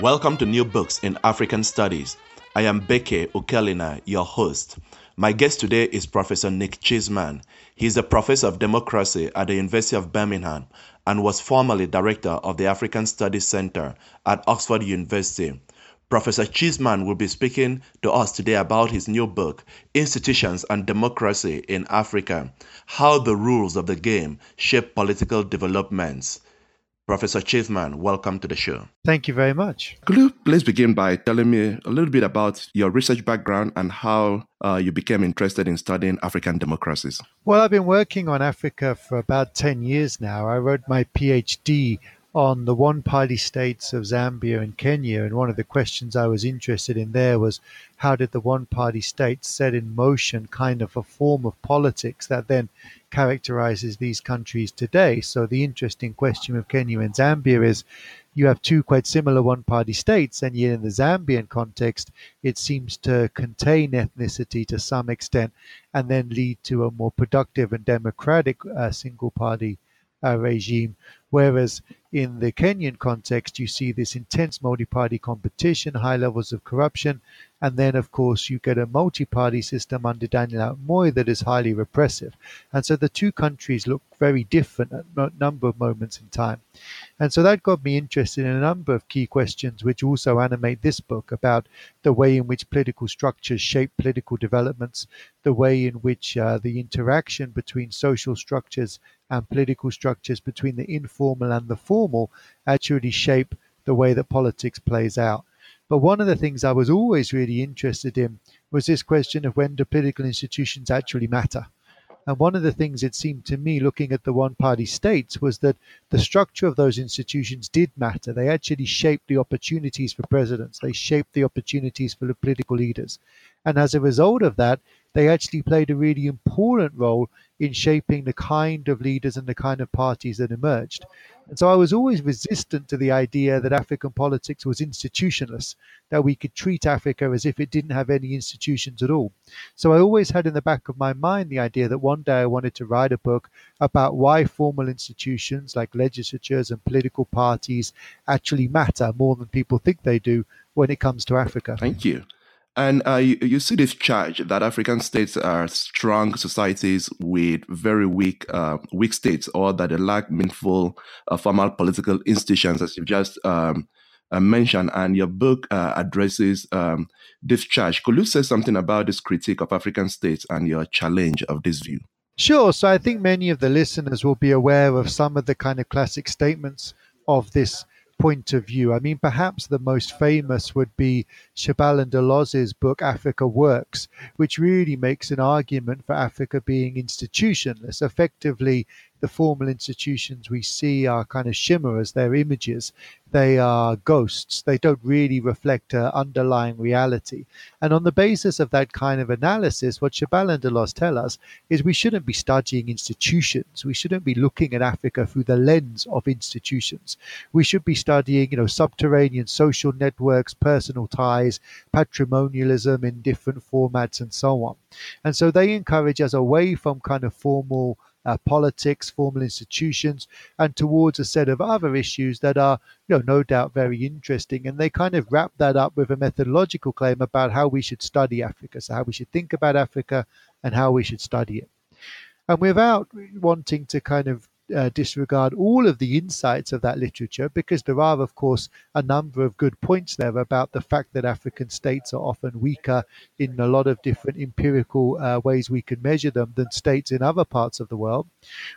Welcome to New Books in African Studies. I am Beke Ukelina, your host. My guest today is Professor Nic Cheeseman. He is a professor of democracy at the University of Birmingham and was formerly director of the African Studies Center at Oxford University. Professor Cheeseman will be speaking to us today about his new book, Institutions and Democracy in Africa How the Rules of the Game Shape Political Developments. Professor Cheeseman, welcome to the show. Thank you very much. Could you please begin by telling me a little bit about your research background and how uh, you became interested in studying African democracies? Well, I've been working on Africa for about 10 years now. I wrote my PhD on the one party states of Zambia and Kenya. And one of the questions I was interested in there was how did the one party states set in motion kind of a form of politics that then characterizes these countries today? So the interesting question with Kenya and Zambia is you have two quite similar one party states, and yet in the Zambian context, it seems to contain ethnicity to some extent and then lead to a more productive and democratic uh, single party uh, regime. Whereas in the Kenyan context, you see this intense multi party competition, high levels of corruption, and then, of course, you get a multi party system under Daniel Moi that is highly repressive. And so the two countries look very different at a number of moments in time. And so that got me interested in a number of key questions, which also animate this book about the way in which political structures shape political developments, the way in which uh, the interaction between social structures and political structures between the informal and the formal actually shape the way that politics plays out. But one of the things I was always really interested in was this question of when do political institutions actually matter? And one of the things it seemed to me, looking at the one party states, was that the structure of those institutions did matter. They actually shaped the opportunities for presidents, they shaped the opportunities for the political leaders. And as a result of that, they actually played a really important role in shaping the kind of leaders and the kind of parties that emerged. And so I was always resistant to the idea that African politics was institutionless, that we could treat Africa as if it didn't have any institutions at all. So I always had in the back of my mind the idea that one day I wanted to write a book about why formal institutions like legislatures and political parties actually matter more than people think they do when it comes to Africa. Thank you. And uh, you, you, see this charge that African states are strong societies with very weak, uh, weak states, or that they lack meaningful uh, formal political institutions, as you've just um, uh, mentioned. And your book uh, addresses um, this charge. Could you say something about this critique of African states and your challenge of this view? Sure. So I think many of the listeners will be aware of some of the kind of classic statements of this point of view. I mean, perhaps the most famous would be Chabal and Daloz's book Africa Works, which really makes an argument for Africa being institutionless. Effectively, the formal institutions we see are kind of chimeras, they're images, they are ghosts, they don't really reflect uh, underlying reality. And on the basis of that kind of analysis, what Chabal and Daloz tell us is we shouldn't be studying institutions, we shouldn't be looking at Africa through the lens of institutions. We should be studying, you know, subterranean social networks, personal ties, patrimonialism in different formats, and so on. And so they encourage us away from kind of formal uh, politics, formal institutions, and towards a set of other issues that are, you know, no doubt very interesting. And they kind of wrap that up with a methodological claim about how we should study Africa, so how we should think about Africa and how we should study it. And without wanting to kind of uh, disregard all of the insights of that literature because there are, of course, a number of good points there about the fact that African states are often weaker in a lot of different empirical uh, ways we can measure them than states in other parts of the world.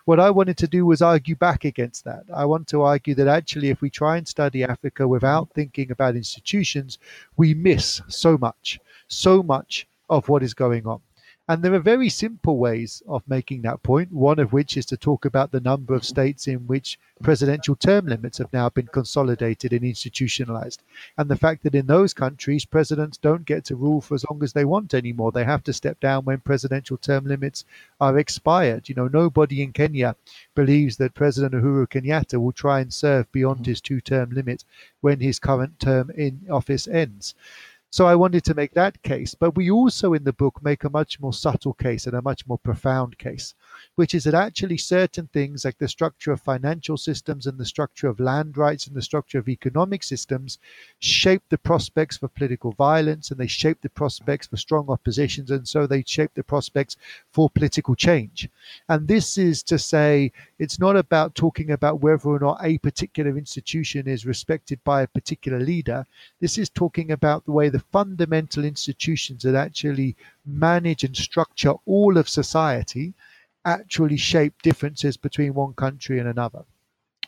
What I wanted to do was argue back against that. I want to argue that actually, if we try and study Africa without thinking about institutions, we miss so much, so much of what is going on. And there are very simple ways of making that point, one of which is to talk about the number of states in which presidential term limits have now been consolidated and institutionalized. And the fact that in those countries, presidents don't get to rule for as long as they want anymore. They have to step down when presidential term limits are expired. You know, nobody in Kenya believes that President Uhuru Kenyatta will try and serve beyond his two term limit when his current term in office ends. So I wanted to make that case. But we also in the book make a much more subtle case and a much more profound case, which is that actually certain things like the structure of financial systems and the structure of land rights and the structure of economic systems shape the prospects for political violence and they shape the prospects for strong oppositions. And so they shape the prospects for political change. And this is to say, it's not about talking about whether or not a particular institution is respected by a particular leader. This is talking about the way the fundamental institutions that actually manage and structure all of society actually shape differences between one country and another.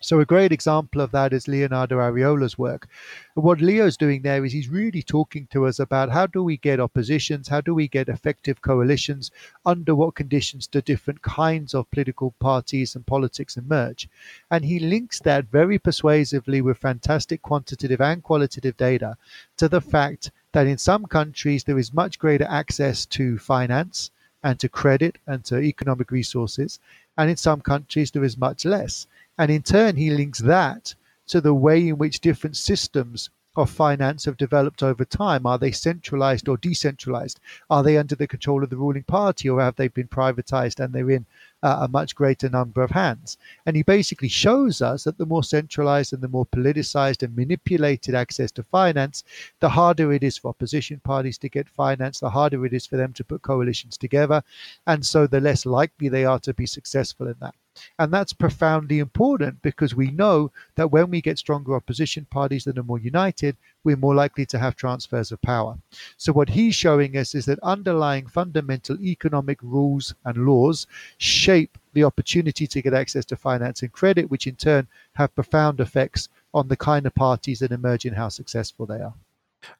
So a great example of that is Leonardo Arriola's work. what Leo's doing there is he's really talking to us about how do we get oppositions, how do we get effective coalitions, under what conditions do different kinds of political parties and politics emerge. And he links that very persuasively with fantastic quantitative and qualitative data to the fact that in some countries there is much greater access to finance and to credit and to economic resources, and in some countries there is much less. And in turn, he links that to the way in which different systems of finance have developed over time. Are they centralized or decentralized? Are they under the control of the ruling party or have they been privatized and they're in uh, a much greater number of hands? And he basically shows us that the more centralized and the more politicized and manipulated access to finance, the harder it is for opposition parties to get finance, the harder it is for them to put coalitions together. And so the less likely they are to be successful in that. And that's profoundly important because we know that when we get stronger opposition parties that are more united, we're more likely to have transfers of power. So, what he's showing us is that underlying fundamental economic rules and laws shape the opportunity to get access to finance and credit, which in turn have profound effects on the kind of parties that emerge and how successful they are.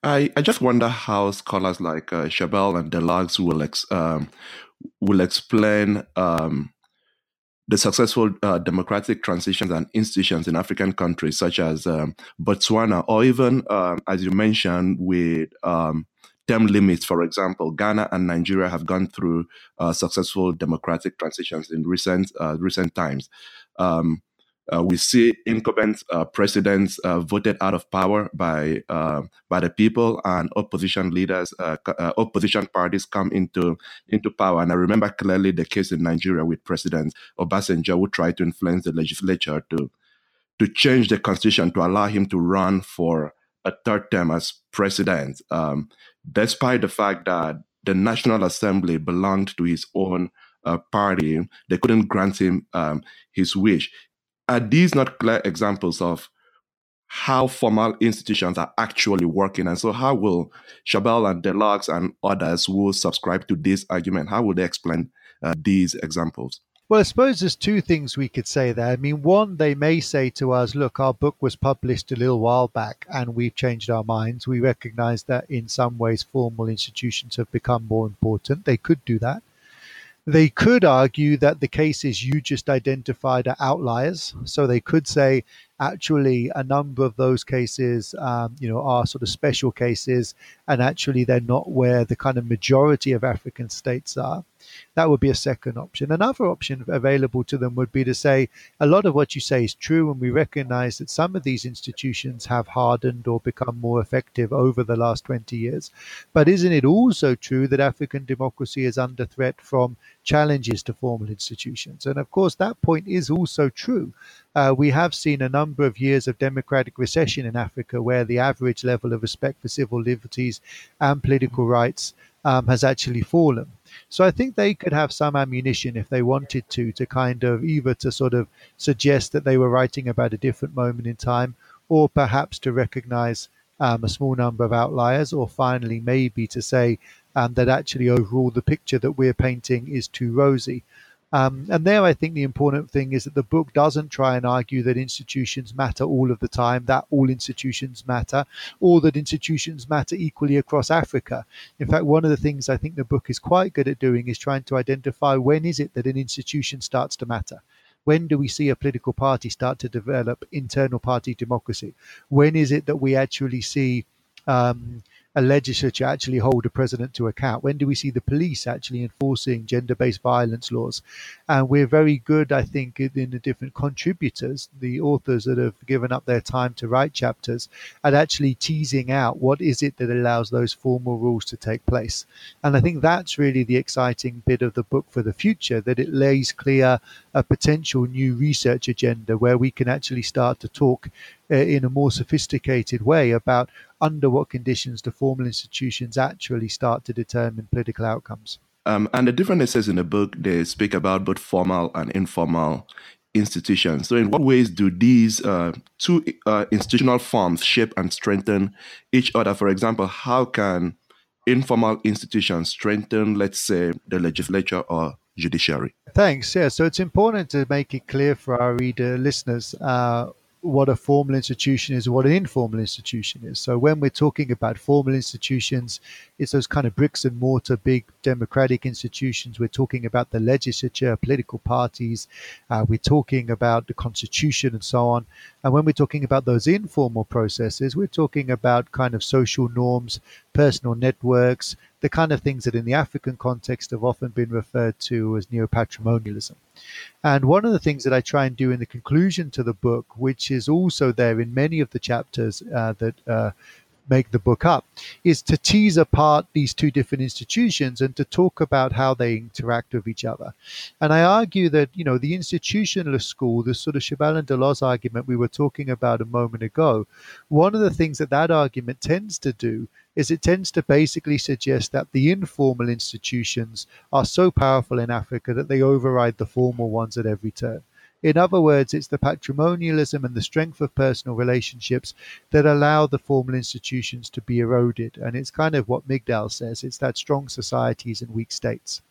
I, I just wonder how scholars like uh, Chabal and Daloz will ex, um, will explain um, the successful uh, democratic transitions and institutions in African countries such as um, Botswana, or even, um, as you mentioned, with um, term limits, for example, Ghana and Nigeria have gone through uh, successful democratic transitions in recent uh, recent times. Um, uh, we see incumbent uh, presidents uh, voted out of power by uh, by the people, and opposition leaders, uh, uh, opposition parties come into into power. And I remember clearly the case in Nigeria with President Obasanjo, who tried to influence the legislature to to change the constitution to allow him to run for a third term as president, um, despite the fact that the National Assembly belonged to his own uh, party. They couldn't grant him um, his wish. Are these not clear examples of how formal institutions are actually working? And so, how will Chabal and Daloz and others who subscribe to this argument, how will they explain uh, these examples? Well, I suppose there's two things we could say there. I mean, one, they may say to us, look, our book was published a little while back and we've changed our minds. We recognize that in some ways formal institutions have become more important. They could do that. They could argue that the cases you just identified are outliers. So they could say, actually, a number of those cases, um, you know, are sort of special cases, and actually they're not where the kind of majority of African states are. That would be a second option. Another option available to them would be to say a lot of what you say is true, and we recognize that some of these institutions have hardened or become more effective over the last 20 years. But isn't it also true that African democracy is under threat from challenges to formal institutions? And of course, that point is also true. Uh, we have seen a number of years of democratic recession in Africa where the average level of respect for civil liberties and political rights um, has actually fallen. So I think they could have some ammunition if they wanted to, to kind of either to sort of suggest that they were writing about a different moment in time, or perhaps to recognize um, a small number of outliers, or finally maybe to say um, that actually overall the picture that we're painting is too rosy. Um, and there, I think the important thing is that the book doesn't try and argue that institutions matter all of the time, that all institutions matter, or that institutions matter equally across Africa. In fact, one of the things I think the book is quite good at doing is trying to identify when is it that an institution starts to matter. When do we see a political party start to develop internal party democracy? When is it that we actually see um, a legislature actually hold a president to account? When do we see the police actually enforcing gender based violence laws? And we're very good, I think, in the different contributors, the authors that have given up their time to write chapters, at actually teasing out what is it that allows those formal rules to take place. And I think that's really the exciting bit of the book for the future, that it lays clear a potential new research agenda where we can actually start to talk uh, in a more sophisticated way about under what conditions do formal institutions actually start to determine political outcomes. Um, and the different essays in the book, they speak about both formal and informal institutions. So, in what ways do these uh, two uh, institutional forms shape and strengthen each other? For example, how can informal institutions strengthen, let's say, the legislature or judiciary? Thanks. Yeah, so it's important to make it clear for our reader listeners uh, what a formal institution is, what an informal institution is. So when we're talking about formal institutions, it's those kind of bricks and mortar, big democratic institutions. We're talking about the legislature, political parties. Uh, we're talking about the constitution and so on. And when we're talking about those informal processes, we're talking about kind of social norms, personal networks, the kind of things that in the African context have often been referred to as neo-patrimonialism. And one of the things that I try and do in the conclusion to the book, which is also there in many of the chapters uh, that uh, make the book up, is to tease apart these two different institutions and to talk about how they interact with each other. And I argue that, you know, the institutionalist school, the sort of Chabal and Daloz argument we were talking about a moment ago, one of the things that that argument tends to do is it tends to basically suggest that the informal institutions are so powerful in Africa that they override the formal ones at every turn. In other words, it's the patrimonialism and the strength of personal relationships that allow the formal institutions to be eroded. And it's kind of what Migdal says it's that strong societies and weak states.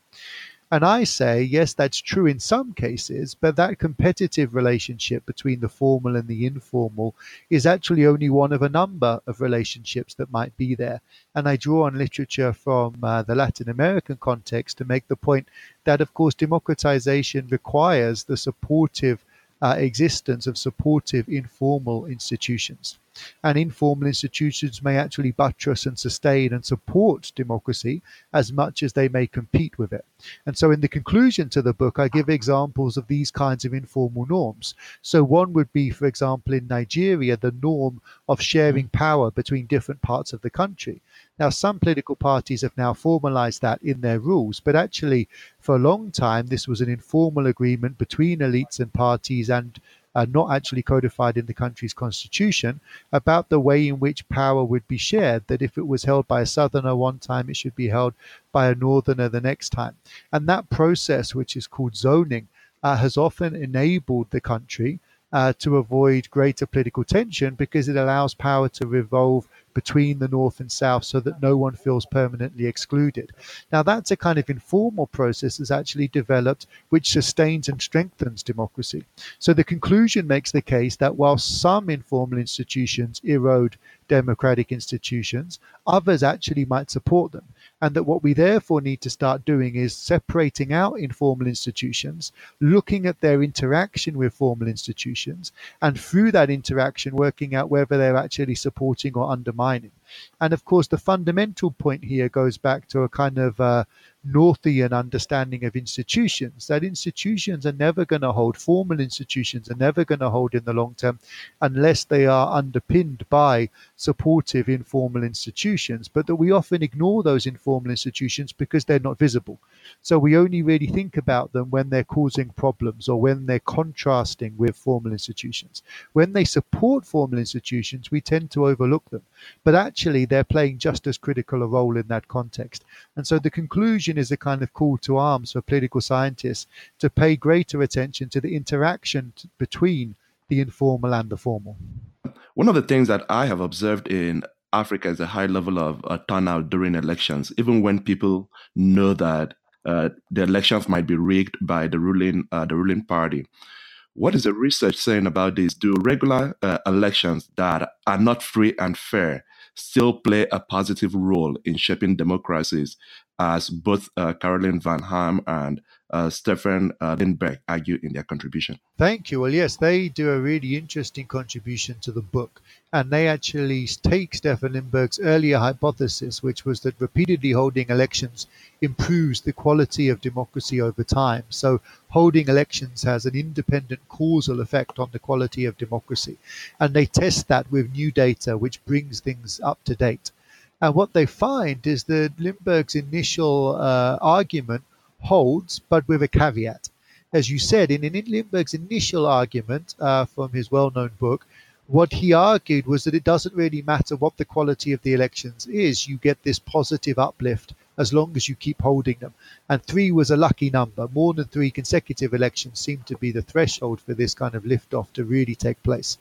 And I say, yes, that's true in some cases, but that competitive relationship between the formal and the informal is actually only one of a number of relationships that might be there. And I draw on literature from uh, the Latin American context to make the point that, of course, democratization requires the supportive uh, existence of supportive informal institutions. And informal institutions may actually buttress and sustain and support democracy as much as they may compete with it. And so, in the conclusion to the book, I give examples of these kinds of informal norms. So, one would be, for example, in Nigeria, the norm of sharing power between different parts of the country. Now, some political parties have now formalized that in their rules, but actually, for a long time, this was an informal agreement between elites and parties and uh, not actually codified in the country's constitution about the way in which power would be shared. That if it was held by a southerner one time, it should be held by a northerner the next time. And that process, which is called zoning, uh, has often enabled the country uh, to avoid greater political tension because it allows power to revolve between the North and South so that no one feels permanently excluded. Now, that's a kind of informal process that's actually developed which sustains and strengthens democracy. So the conclusion makes the case that while some informal institutions erode democratic institutions, others actually might support them and that what we therefore need to start doing is separating out informal institutions, looking at their interaction with formal institutions, and through that interaction, working out whether they're actually supporting or undermining. And of course, the fundamental point here goes back to a kind of uh, Northian understanding of institutions. That institutions are never going to hold, formal institutions are never going to hold in the long term unless they are underpinned by supportive informal institutions, but that we often ignore those informal institutions because they're not visible. So we only really think about them when they're causing problems or when they're contrasting with formal institutions. When they support formal institutions, we tend to overlook them. But actually, they're playing just as critical a role in that context. And so the conclusion is a kind of call to arms for political scientists to pay greater attention to the interaction t- between the informal and the formal. One of the things that I have observed in Africa is a high level of uh, turnout during elections, even when people know that uh, the elections might be rigged by the ruling uh, the ruling party. What is the research saying about this? Do regular uh, elections that are not free and fair still play a positive role in shaping democracies, as both uh, Caroline Van Ham and uh, Staffan uh, Lindberg argue in their contribution. Thank you. Well, yes, they do a really interesting contribution to the book. And they actually take Staffan Lindberg's earlier hypothesis, which was that repeatedly holding elections improves the quality of democracy over time. So, holding elections has an independent causal effect on the quality of democracy. And they test that with new data, which brings things up to date. And what they find is that Lindberg's initial uh, argument holds, but with a caveat. As you said, in, in Lindberg's initial argument uh, from his well known book, what he argued was that it doesn't really matter what the quality of the elections is, you get this positive uplift as long as you keep holding them. And three was a lucky number. More than three consecutive elections seemed to be the threshold for this kind of liftoff to really take place.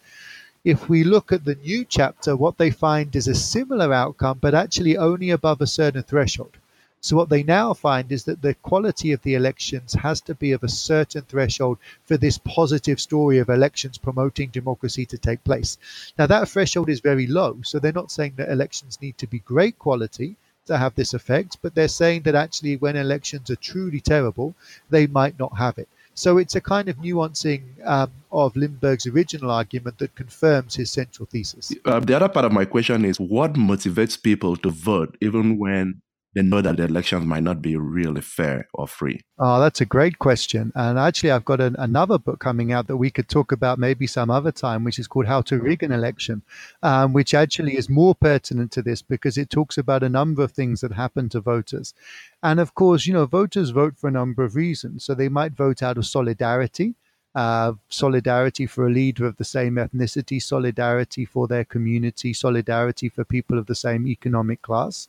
If we look at the new chapter, what they find is a similar outcome, but actually only above a certain threshold. So what they now find is that the quality of the elections has to be of a certain threshold for this positive story of elections promoting democracy to take place. Now that threshold is very low, so they're not saying that elections need to be great quality to have this effect, but they're saying that actually when elections are truly terrible, they might not have it. So it's a kind of nuancing um, of Lindberg's original argument that confirms his central thesis. Uh, the other part of my question is what motivates people to vote even when they know that the elections might not be really fair or free? Oh, that's a great question. And actually, I've got an, another book coming out that we could talk about maybe some other time, which is called How to Rig an Election, um, which actually is more pertinent to this because it talks about a number of things that happen to voters. And of course, you know, voters vote for a number of reasons. So they might vote out of solidarity uh, solidarity for a leader of the same ethnicity, solidarity for their community, solidarity for people of the same economic class.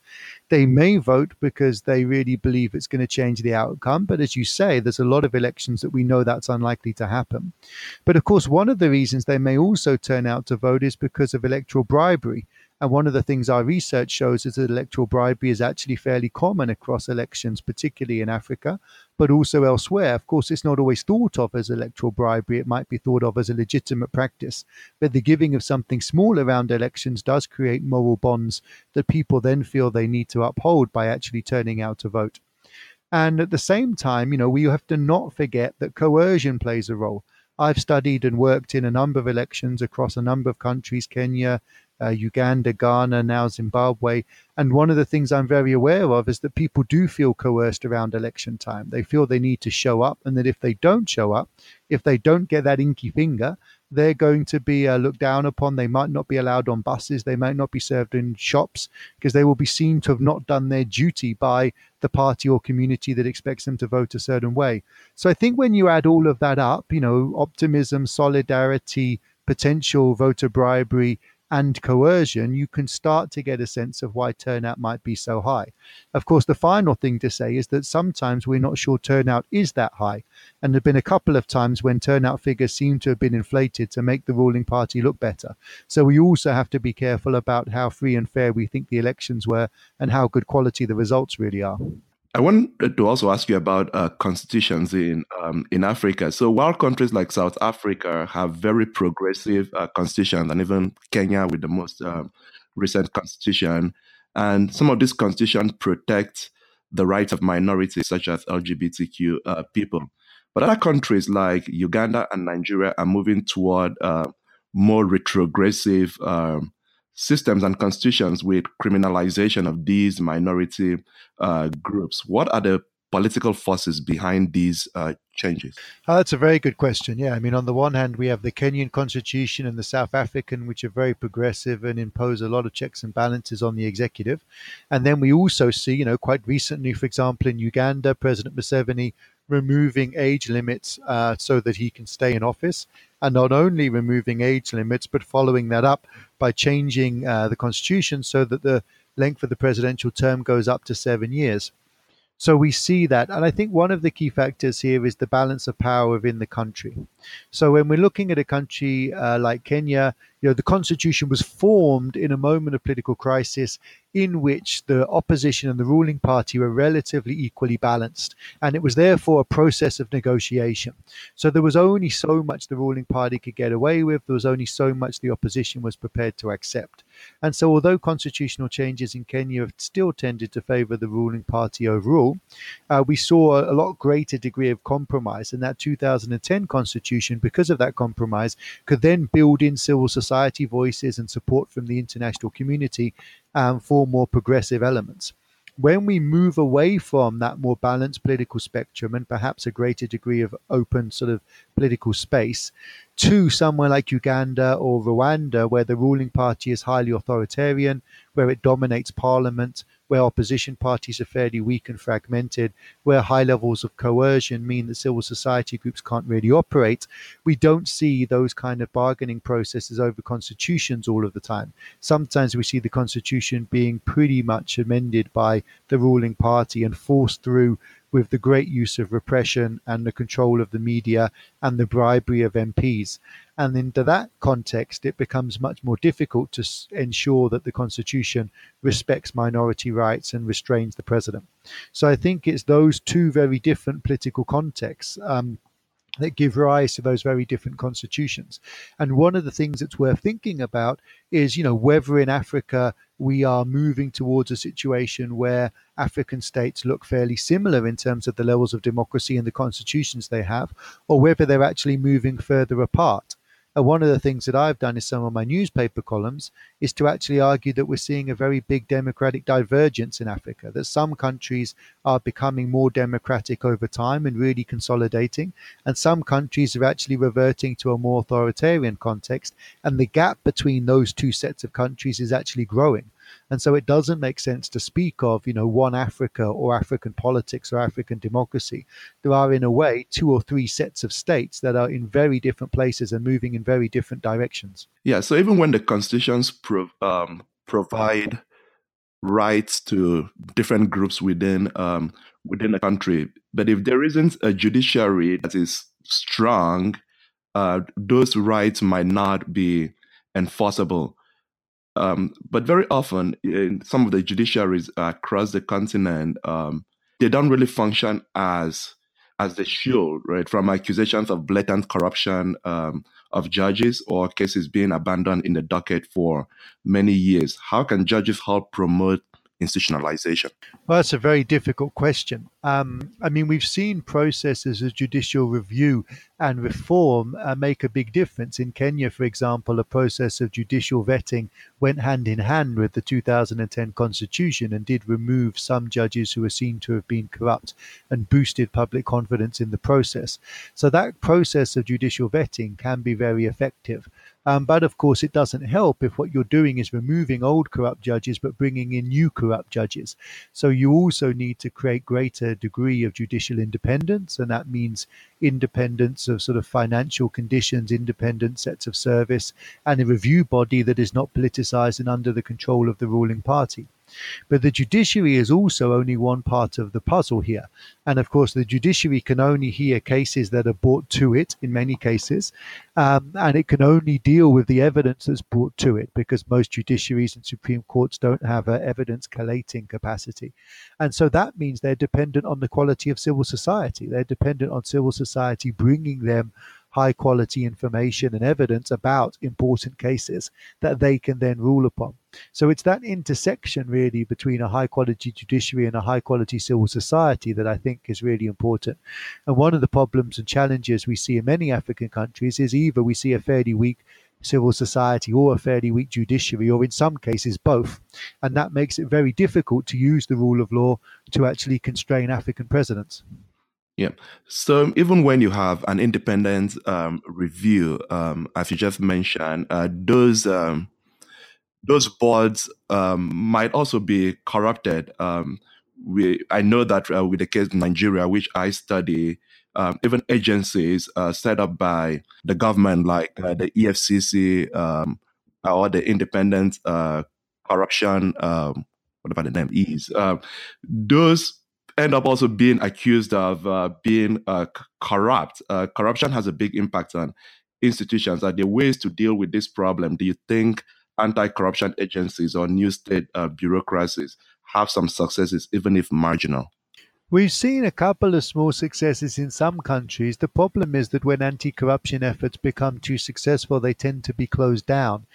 They may vote because they really believe it's going to change the outcome. But as you say, there's a lot of elections that we know that's unlikely to happen. But of course, one of the reasons they may also turn out to vote is because of electoral bribery. And one of the things our research shows is that electoral bribery is actually fairly common across elections, particularly in Africa, but also elsewhere. Of course, it's not always thought of as electoral bribery. It might be thought of as a legitimate practice. But the giving of something small around elections does create moral bonds that people then feel they need to uphold by actually turning out to vote. And at the same time, you know, we have to not forget that coercion plays a role. I've studied and worked in a number of elections across a number of countries Kenya, uh, Uganda, Ghana, now Zimbabwe. And one of the things I'm very aware of is that people do feel coerced around election time. They feel they need to show up, and that if they don't show up, if they don't get that inky finger, they're going to be uh, looked down upon. They might not be allowed on buses. They might not be served in shops because they will be seen to have not done their duty by the party or community that expects them to vote a certain way. So I think when you add all of that up, you know, optimism, solidarity, potential voter bribery, and coercion, you can start to get a sense of why turnout might be so high. Of course, the final thing to say is that sometimes we're not sure turnout is that high. And there have been a couple of times when turnout figures seem to have been inflated to make the ruling party look better. So we also have to be careful about how free and fair we think the elections were and how good quality the results really are. I wanted to also ask you about uh, constitutions in um, in Africa. So while countries like South Africa have very progressive uh, constitutions, and even Kenya with the most um, recent constitution, and some of these constitutions protect the rights of minorities such as LGBTQ uh, people, but other countries like Uganda and Nigeria are moving toward uh, more retrogressive um, systems and constitutions with criminalization of these minority uh, groups. What are the political forces behind these uh, changes? Oh, that's a very good question. Yeah, I mean, on the one hand, we have the Kenyan constitution and the South African, which are very progressive and impose a lot of checks and balances on the executive. And then we also see, you know, quite recently, for example, in Uganda, President Museveni removing age limits uh, so that he can stay in office, and not only removing age limits, but following that up by changing uh, the constitution so that the length of the presidential term goes up to seven years. So we see that. And I think one of the key factors here is the balance of power within the country. So when we're looking at a country uh, like Kenya, You know, the constitution was formed in a moment of political crisis in which the opposition and the ruling party were relatively equally balanced. And it was therefore a process of negotiation. So there was only so much the ruling party could get away with, there was only so much the opposition was prepared to accept. And so, although constitutional changes in Kenya have still tended to favor the ruling party overall, uh, we saw a lot greater degree of compromise. And that 2010 constitution, because of that compromise, could then build in civil society voices and support from the international community um, for more progressive elements. When we move away from that more balanced political spectrum and perhaps a greater degree of open sort of political space to somewhere like Uganda or Rwanda, where the ruling party is highly authoritarian, where it dominates parliament, where opposition parties are fairly weak and fragmented, where high levels of coercion mean that civil society groups can't really operate, we don't see those kind of bargaining processes over constitutions all of the time. Sometimes we see the constitution being pretty much amended by the ruling party and forced through with the great use of repression and the control of the media and the bribery of MPs. And into that context, it becomes much more difficult to ensure that the Constitution respects minority rights and restrains the president. So I think it's those two very different political contexts. Um, that give rise to those very different constitutions. And one of the things that's worth thinking about is, you know, whether in Africa we are moving towards a situation where African states look fairly similar in terms of the levels of democracy and the constitutions they have, or whether they're actually moving further apart. And one of the things that I've done in some of my newspaper columns is to actually argue that we're seeing a very big democratic divergence in Africa, that some countries are becoming more democratic over time and really consolidating, and some countries are actually reverting to a more authoritarian context, and the gap between those two sets of countries is actually growing. And so it doesn't make sense to speak of, you know, one Africa or African politics or African democracy. There are, in a way, two or three sets of states that are in very different places and moving in very different directions. Yeah. So even when the constitutions um, provide rights to different groups within um, within a country, but if there isn't a judiciary that is strong, uh, those rights might not be enforceable. Um, but very often, in some of the judiciaries across the continent, um, they don't really function as as they shield, right? From accusations of blatant corruption um, of judges or cases being abandoned in the docket for many years. How can judges help promote institutionalization? Well, that's a very difficult question. Um, I mean, we've seen processes of judicial review and reform uh, make a big difference. In Kenya, for example, a process of judicial vetting went hand in hand with the 2010 constitution and did remove some judges who were seen to have been corrupt and boosted public confidence in the process. So, that process of judicial vetting can be very effective. Um, but of course, it doesn't help if what you're doing is removing old corrupt judges but bringing in new corrupt judges. So you also need to create greater degree of judicial independence, and that means independence of sort of financial conditions, independent sets of service, and a review body that is not politicized and under the control of the ruling party. But the judiciary is also only one part of the puzzle here. And of course, the judiciary can only hear cases that are brought to it in many cases. Um, and it can only deal with the evidence that's brought to it because most judiciaries and Supreme Courts don't have an evidence collating capacity. And so that means they're dependent on the quality of civil society. They're dependent on civil society bringing them high quality information and evidence about important cases that they can then rule upon. So it's that intersection really between a high quality judiciary and a high quality civil society that I think is really important. And one of the problems and challenges we see in many African countries is either we see a fairly weak civil society or a fairly weak judiciary, or in some cases both. And that makes it very difficult to use the rule of law to actually constrain African presidents. Yeah. So even when you have an independent um, review, um, as you just mentioned, uh, those um, those boards um, might also be corrupted. Um, we I know that uh, with the case in Nigeria, which I study, um, even agencies uh, set up by the government, like uh, the EFCC or the Independent uh, Corruption, whatever the name is, uh, those end up also being accused of uh, being uh, corrupt. Uh, corruption has a big impact on institutions? Are there ways to deal with this problem? Do you think anti corruption agencies or new state uh, bureaucracies have some successes, even if marginal? We've seen a couple of small successes in some countries. The problem is that when anti corruption efforts become too successful, they tend to be closed down.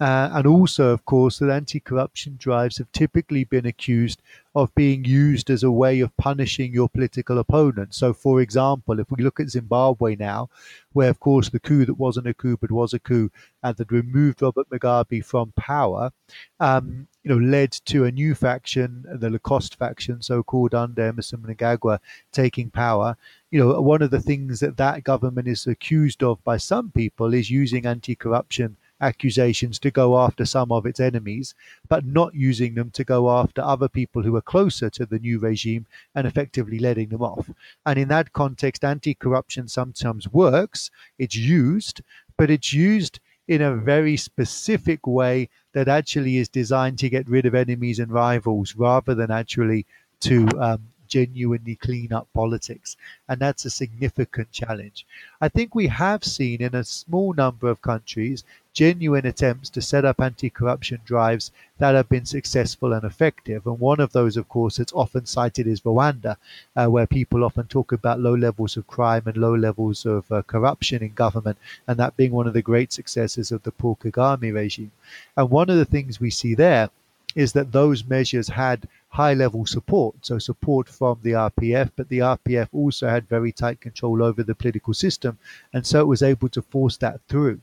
Uh, and also, of course, that anti corruption drives have typically been accused of being used as a way of punishing your political opponent. So, for example, if we look at Zimbabwe now, where, of course, the coup that wasn't a coup but was a coup and that removed Robert Mugabe from power, um, you know, led to a new faction, the Lacoste faction, so-called under Emmerson Mnangagwa, taking power. You know, one of the things that that government is accused of by some people is using anti-corruption accusations to go after some of its enemies, but not using them to go after other people who are closer to the new regime and effectively letting them off. And in that context, anti corruption sometimes works, it's used, but it's used in a very specific way that actually is designed to get rid of enemies and rivals rather than actually to um, genuinely clean up politics. And that's a significant challenge. I think we have seen in a small number of countries genuine attempts to set up anti corruption drives that have been successful and effective. And one of those, of course, that's often cited is Rwanda, uh, where people often talk about low levels of crime and low levels of uh, corruption in government, and that being one of the great successes of the Paul Kagame regime. And one of the things we see there is that those measures had high level support, so support from the RPF, but the RPF also had very tight control over the political system, and so it was able to force that through.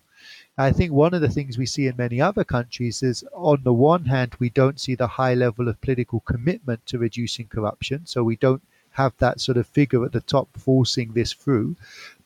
I think one of the things we see in many other countries is, on the one hand, we don't see the high level of political commitment to reducing corruption, so we don't have that sort of figure at the top forcing this through.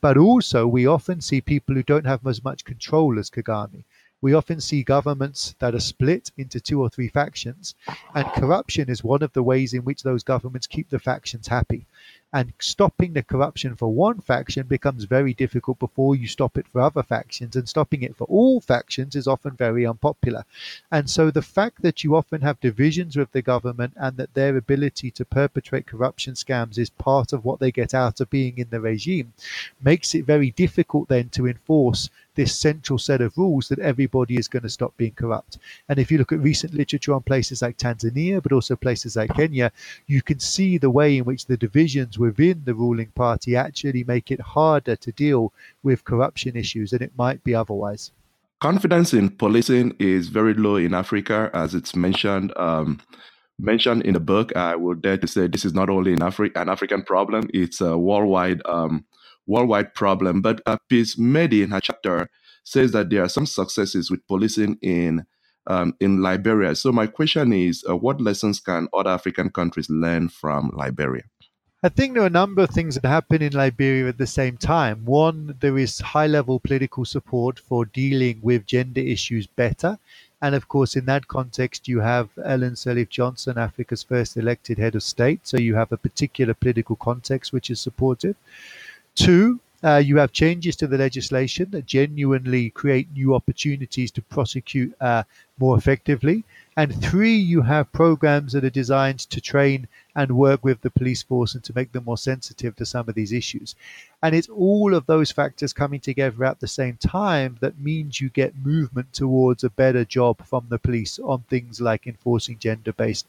But also, we often see people who don't have as much control as Kagame we often see governments that are split into two or three factions, and corruption is one of the ways in which those governments keep the factions happy. And stopping the corruption for one faction becomes very difficult before you stop it for other factions. And stopping it for all factions is often very unpopular. And so the fact that you often have divisions with the government and that their ability to perpetrate corruption scams is part of what they get out of being in the regime makes it very difficult then to enforce this central set of rules that everybody is going to stop being corrupt. And if you look at recent literature on places like Tanzania, but also places like Kenya, you can see the way in which the divisions within the ruling party actually make it harder to deal with corruption issues than it might be otherwise. Confidence in policing is very low in Africa, as it's mentioned. Um, mentioned in the book, I would dare to say this is not only an, Afri- an African problem; it's a worldwide um, worldwide problem. But uh, Peace Medie in her chapter says that there are some successes with policing in um, in Liberia. So my question is, uh, what lessons can other African countries learn from Liberia? I think there are a number of things that happen in Liberia at the same time. One, there is high level political support for dealing with gender issues better. And of course, in that context, you have Ellen Sirleaf Johnson, Africa's first elected head of state. So you have a particular political context which is supportive. Two, uh, you have changes to the legislation that genuinely create new opportunities to prosecute uh, more effectively. And three, you have programs that are designed to train and work with the police force and to make them more sensitive to some of these issues. And it's all of those factors coming together at the same time that means you get movement towards a better job from the police on things like enforcing gender based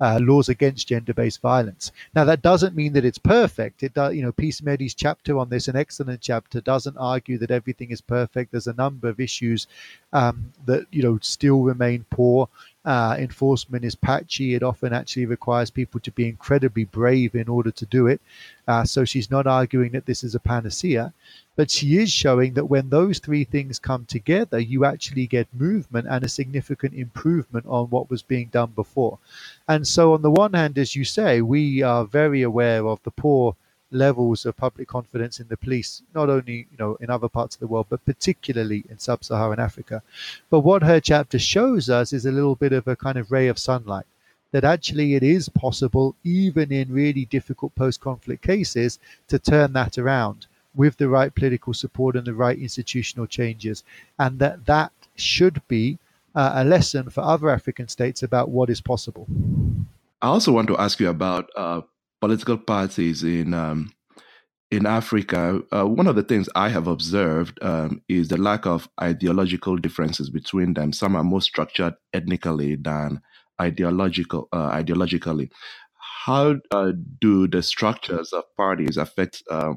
uh, laws against gender-based violence. Now, that doesn't mean that it's perfect. It does, you know, Peace Medie's chapter on this, an excellent chapter, doesn't argue that everything is perfect. There's a number of issues um, that you know still remain poor. Uh, enforcement is patchy. It often actually requires people to be incredibly brave in order to do it. Uh, so she's not arguing that this is a panacea, but she is showing that when those three things come together, you actually get movement and a significant improvement on what was being done before. And so, on the one hand, as you say, we are very aware of the poor levels of public confidence in the police, not only you know in other parts of the world, but particularly in sub-Saharan Africa. But what her chapter shows us is a little bit of a kind of ray of sunlight that actually it is possible, even in really difficult post-conflict cases, to turn that around with the right political support and the right institutional changes, and that that should be uh, a lesson for other African states about what is possible. I also want to ask you about uh, political parties in um, in Africa, uh, one of the things I have observed um, is the lack of ideological differences between them. Some are more structured ethnically than ideological uh, ideologically. How uh, do the structures of parties affect uh,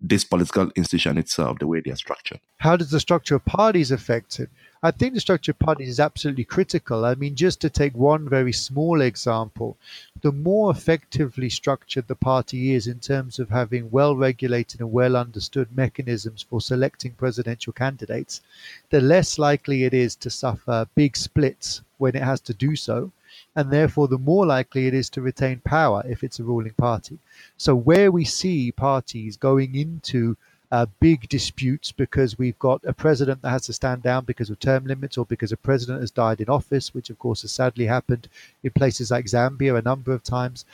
this political institution itself, the way they are structured? How does the structure of parties affect it? I think the structure of parties is absolutely critical. I mean, just to take one very small example, the more effectively structured the party is in terms of having well regulated and well understood mechanisms for selecting presidential candidates, the less likely it is to suffer big splits when it has to do so. And therefore, the more likely it is to retain power if it's a ruling party. So, where we see parties going into uh, big disputes because we've got a president that has to stand down because of term limits or because a president has died in office, which of course has sadly happened in places like Zambia a number of times.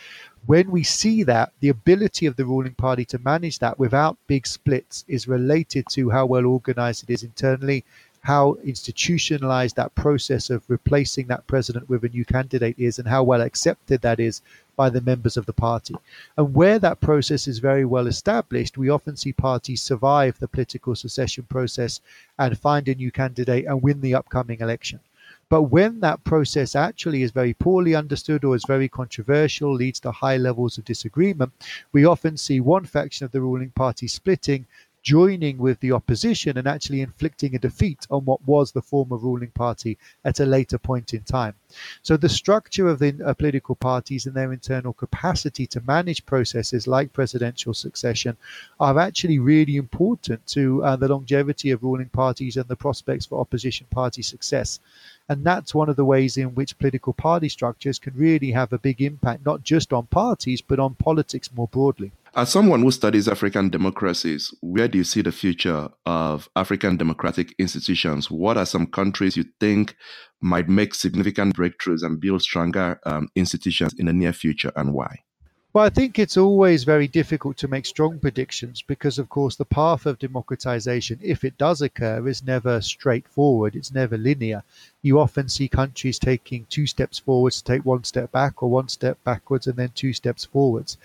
When we see that, the ability of the ruling party to manage that without big splits is related to how well organized it is internally how institutionalized that process of replacing that president with a new candidate is and how well accepted that is by the members of the party. And where that process is very well established, we often see parties survive the political succession process and find a new candidate and win the upcoming election. But when that process actually is very poorly understood or is very controversial, leads to high levels of disagreement, we often see one faction of the ruling party splitting joining with the opposition and actually inflicting a defeat on what was the former ruling party at a later point in time. So, the structure of the uh, political parties and their internal capacity to manage processes like presidential succession are actually really important to uh, the longevity of ruling parties and the prospects for opposition party success. And that's one of the ways in which political party structures can really have a big impact, not just on parties, but on politics more broadly. As someone who studies African democracies, where do you see the future of African democratic institutions? What are some countries you think might make significant breakthroughs and build stronger um, institutions in the near future, and why? Well, I think it's always very difficult to make strong predictions because, of course, the path of democratization, if it does occur, is never straightforward. It's never linear. You often see countries taking two steps forwards to take one step back, or one step backwards and then two steps forwards.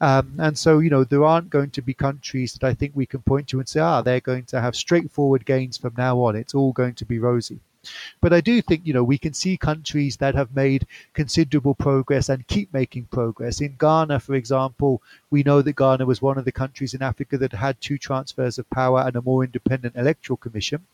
Um, and so, you know, there aren't going to be countries that I think we can point to and say, ah, they're going to have straightforward gains from now on. It's all going to be rosy. But I do think, you know, we can see countries that have made considerable progress and keep making progress. In Ghana, for example, we know that Ghana was one of the countries in Africa that had two transfers of power and a more independent electoral commission.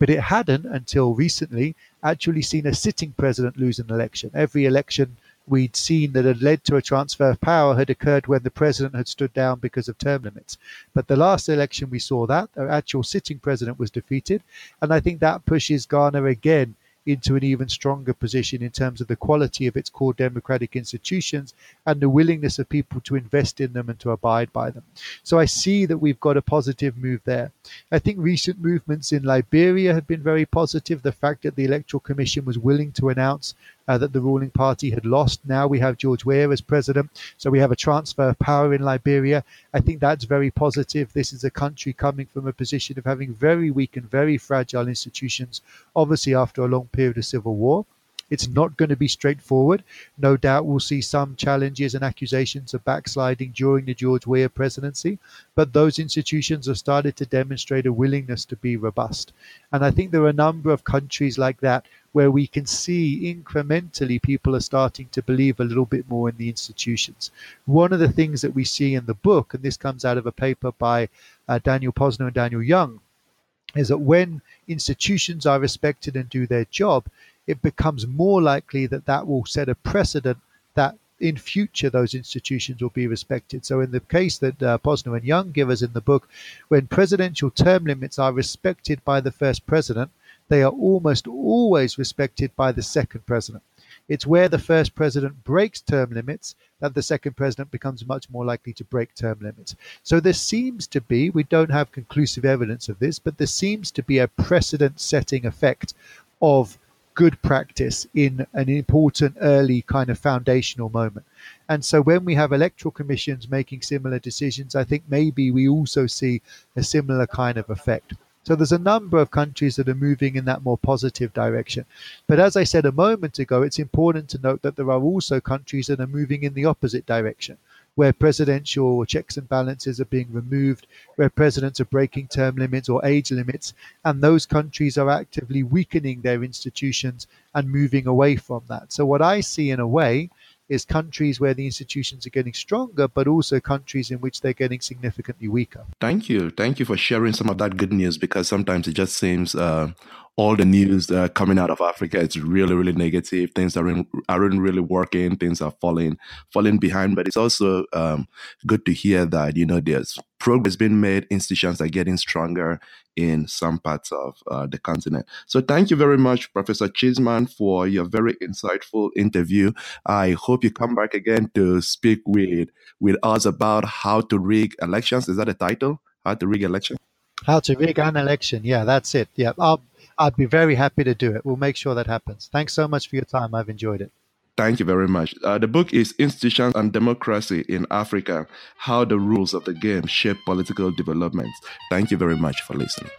But it hadn't until recently actually seen a sitting president lose an election. Every election we'd seen that had led to a transfer of power had occurred when the president had stood down because of term limits. But the last election we saw that the actual sitting president was defeated, and I think that pushes Ghana again into an even stronger position in terms of the quality of its core democratic institutions and the willingness of people to invest in them and to abide by them. So I see that we've got a positive move there. I think recent movements in Liberia have been very positive. The fact that the Electoral Commission was willing to announce uh, that the ruling party had lost. Now we have George Weah as president, so we have a transfer of power in Liberia. I think that's very positive. This is a country coming from a position of having very weak and very fragile institutions, obviously after a long period of civil war. It's not going to be straightforward. No doubt we'll see some challenges and accusations of backsliding during the George Weah presidency, but those institutions have started to demonstrate a willingness to be robust. And I think there are a number of countries like that where we can see incrementally people are starting to believe a little bit more in the institutions. One of the things that we see in the book, and this comes out of a paper by uh, Daniel Posner and Daniel Young, is that when institutions are respected and do their job, it becomes more likely that that will set a precedent that in future those institutions will be respected. So, in the case that uh, Posner and Young give us in the book, when presidential term limits are respected by the first president, they are almost always respected by the second president. It's where the first president breaks term limits that the second president becomes much more likely to break term limits. So there seems to be, we don't have conclusive evidence of this, but there seems to be a precedent setting effect of good practice in an important early kind of foundational moment. And so when we have electoral commissions making similar decisions, I think maybe we also see a similar kind of effect. So there's a number of countries that are moving in that more positive direction. But as I said a moment ago, it's important to note that there are also countries that are moving in the opposite direction. where presidential checks and balances are being removed, where presidents are breaking term limits or age limits, and those countries are actively weakening their institutions and moving away from that. So, what I see in a way is countries where the institutions are getting stronger, but also countries in which they're getting significantly weaker. Thank you. Thank you for sharing some of that good news because sometimes it just seems uh, all the news uh, coming out of Africa is really, really negative. Things aren't aren't really working. Things are falling falling behind. But it's also um, good to hear that you know there's progress being made. Institutions are getting stronger in some parts of uh, the continent. So thank you very much, Professor Cheeseman, for your very insightful interview. I hope you come back again to speak with with us about how to rig elections. Is that a title? How to rig elections? How to rig an election? Yeah, that's it. Yeah, I'll I'd be very happy to do it. We'll make sure that happens. Thanks so much for your time. I've enjoyed it. Thank you very much. Uh, the book is Institutions and Democracy in Africa How the Rules of the Game Shape Political Developments. Thank you very much for listening.